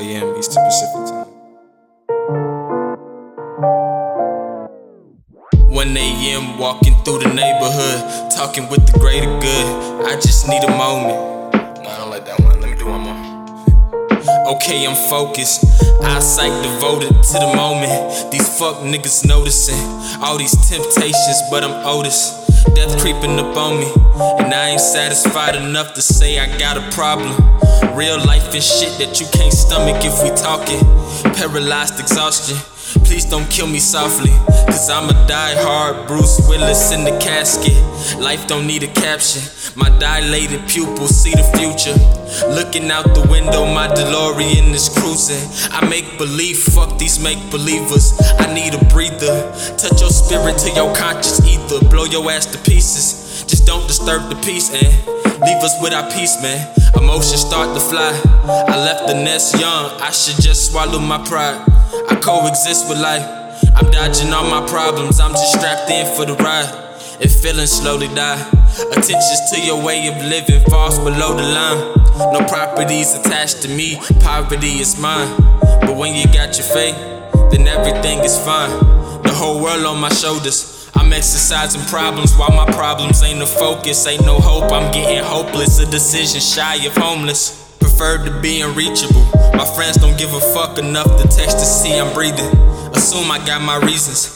East to Pacific time. 1 a.m. walking through the neighborhood, talking with the greater good. I just need a moment. No, I don't like that one. Let me do one more. Okay, I'm focused. Eyesight devoted to the moment. These fuck niggas noticing all these temptations, but I'm Otis. Death creeping up on me, and I ain't satisfied enough to say I got a problem. Real life is shit that you can't stomach if we talking. Paralyzed exhaustion. Please don't kill me softly, cause I'ma die hard. Bruce Willis in the casket. Life don't need a caption. My dilated pupils see the future. Looking out the window, my DeLorean is cruising. I make believe, fuck these make believers. I need a breather. Touch your spirit to your conscious ether. Blow your ass to pieces. Don't disturb the peace and leave us with our peace, man. Emotions start to fly. I left the nest young, I should just swallow my pride. I coexist with life. I'm dodging all my problems, I'm just strapped in for the ride. And feelings slowly die. Attentions to your way of living falls below the line. No properties attached to me, poverty is mine. But when you got your faith, then everything is fine. The whole world on my shoulders. I'm exercising problems while my problems ain't the focus. Ain't no hope, I'm getting hopeless. A decision shy of homeless. Prefer to be unreachable. My friends don't give a fuck enough to text to see I'm breathing. Assume I got my reasons.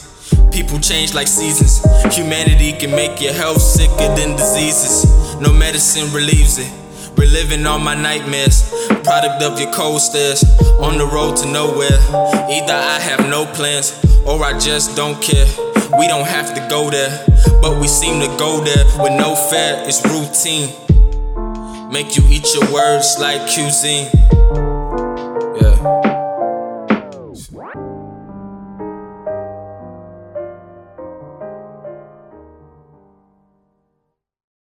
People change like seasons. Humanity can make your health sicker than diseases. No medicine relieves it. Reliving all my nightmares. Product of your cold stares. On the road to nowhere. Either I have no plans or I just don't care. We don't have to go there, but we seem to go there with no fear. It's routine. Make you eat your words like cuisine. Yeah.